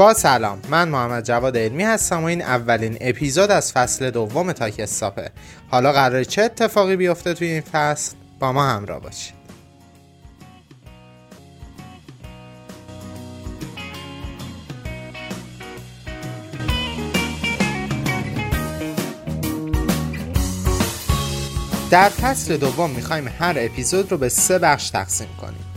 با سلام من محمد جواد علمی هستم و این اولین اپیزود از فصل دوم تاکستاپه حالا قراره چه اتفاقی بیفته توی این فصل؟ با ما همراه باشید. در فصل دوم می‌خوایم هر اپیزود رو به سه بخش تقسیم کنیم.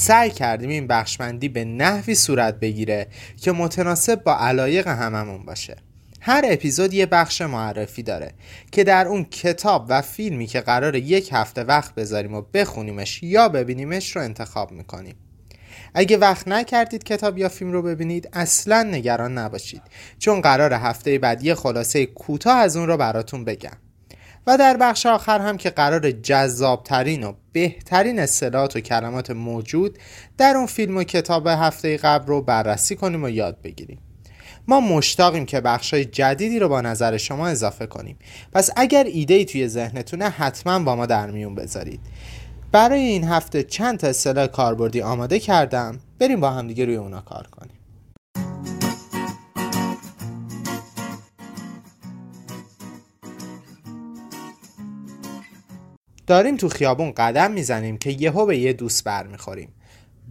سعی کردیم این بخشمندی به نحوی صورت بگیره که متناسب با علایق هممون باشه. هر اپیزود یه بخش معرفی داره که در اون کتاب و فیلمی که قرار یک هفته وقت بذاریم و بخونیمش یا ببینیمش رو انتخاب می‌کنیم. اگه وقت نکردید کتاب یا فیلم رو ببینید اصلا نگران نباشید چون قرار هفته بعد یه خلاصه کوتاه از اون رو براتون بگم. و در بخش آخر هم که قرار جذابترین و بهترین اصطلاحات و کلمات موجود در اون فیلم و کتاب هفته قبل رو بررسی کنیم و یاد بگیریم. ما مشتاقیم که بخشای جدیدی رو با نظر شما اضافه کنیم. پس اگر ایده ای توی ذهنتونه حتما با ما در میون بذارید. برای این هفته چند تا اصطلاح کاربردی آماده کردم. بریم با همدیگه روی اونا کار کنیم. داریم تو خیابون قدم می‌زنیم که یهو به یه دوست برمیخوریم.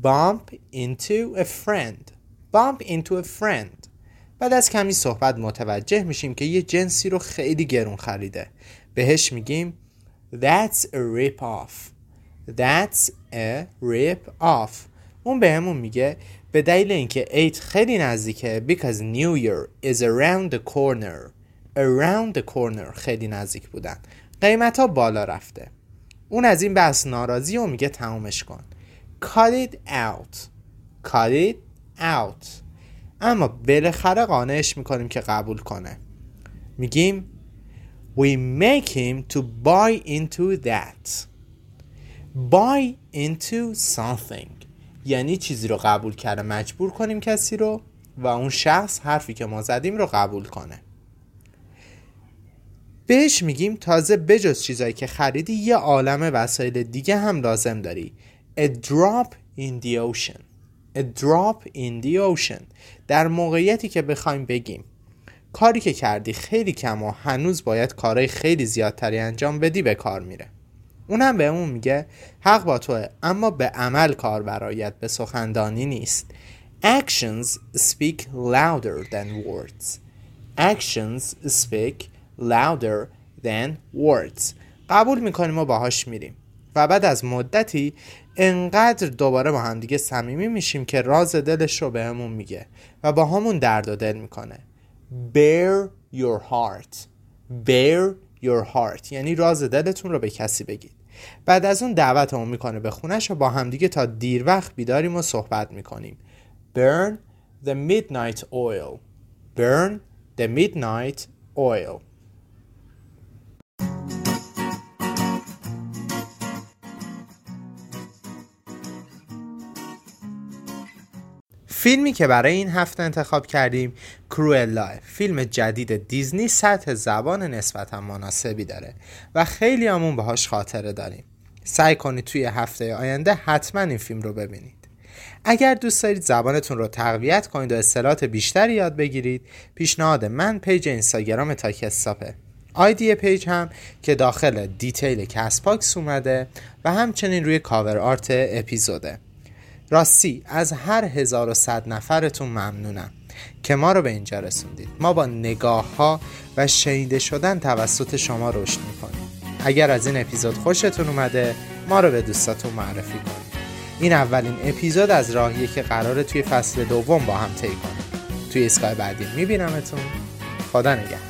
Bump into a friend. Bump into a friend. بعد از کمی صحبت متوجه میشیم که یه جنسی رو خیلی گرون خریده. بهش میگیم That's a rip off. That's a rip off. اون بهمون میگه به دلیل اینکه عید خیلی نزدیکه because New Year is around the corner. Around the corner خیلی نزدیک بودن. قیمت ها بالا رفته. اون از این بحث ناراضی و میگه تمومش کن. Cut it out. Cut it out. اما بالاخره قانعش می‌کنیم که قبول کنه. میگیم we make him to buy into that. Buy into something. یعنی چیزی رو قبول کرده. مجبور کنیم کسی رو و اون شخص حرفی که ما زدیم رو قبول کنه. بهش میگیم تازه بجز چیزایی که خریدی یه عالم وسایل دیگه هم لازم داری. A drop in the ocean. A drop in the ocean. در موقعیتی که بخوایم بگیم کاری که کردی خیلی کم و هنوز باید کارهای خیلی زیادتری انجام بدی به کار میره. اونم به اون میگه حق با توه اما به عمل کار برایت به سخندانی نیست. Actions speak louder than words. Actions speak louder than words. قبول می‌کنیم و باهاش میریم. و بعد از مدتی انقدر دوباره با هم دیگه صمیمی میشیم که راز دلش رو بهمون میگه و با همون درد و دل می‌کنه. Bear your heart. Bear your heart. یعنی راز دلتون رو به کسی بگید. بعد از اون دعوتمون می‌کنه به خونش و با همدیگه تا دیر وقت بیداریم و صحبت می‌کنیم. Burn the midnight oil. Burn the midnight oil. فیلمی که برای این هفته انتخاب کردیم کروئلا فیلم جدید دیزنی سطح زبان نسبتا مناسبی داره و خیلی همون باهاش خاطره داریم. سعی کنید توی هفته آینده حتما این فیلم رو ببینید. اگر دوست دارید زبانتون رو تقویت کنید و اصطلاحات بیشتری یاد بگیرید پیشنهاد من page اینستاگرام تاکستاپه. ID page هم که داخل detail Castbox اومده و همچنین روی cover art اپیزوده. راستی از هر 1100 نفرتون ممنونم که ما رو به اینجا رسوندید. ما با نگاه ها و شنیده شدن توسط شما رشد می‌کنیم. اگر از این اپیزود خوشتون اومده ما رو به دوستاتون معرفی کنید. این اولین اپیزود از راهیه که قراره توی فصل دوم با هم طی کنیم. توی اسکای بعدی میبینمتون. خدا نگهدار.